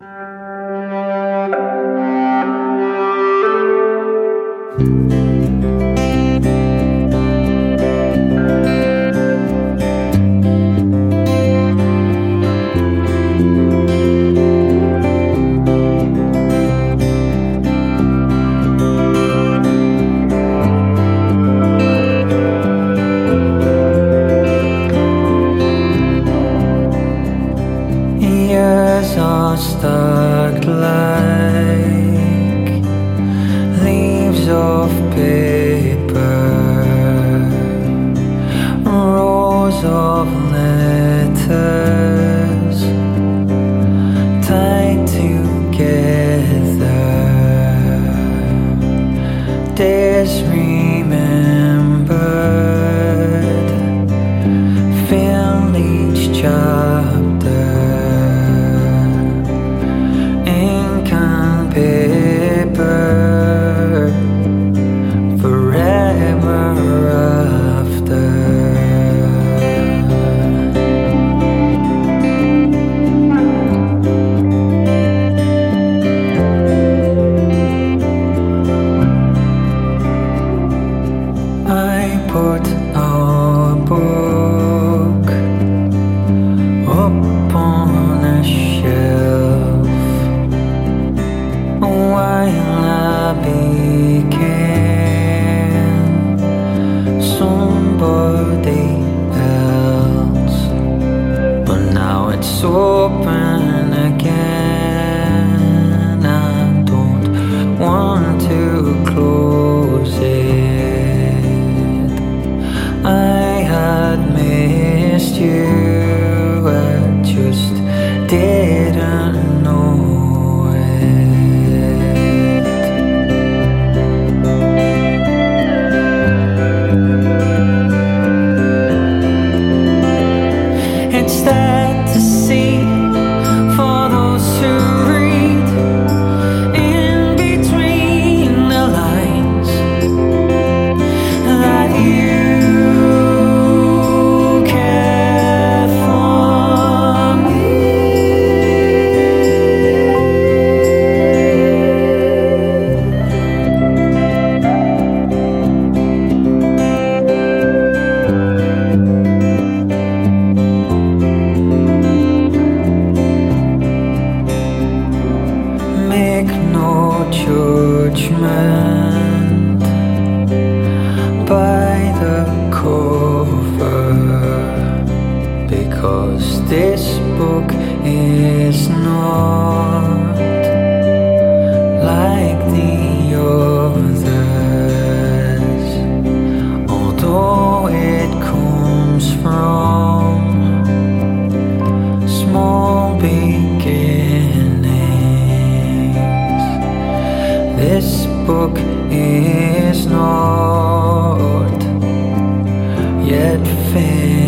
Years Remembered I no judgment book is not yet finished.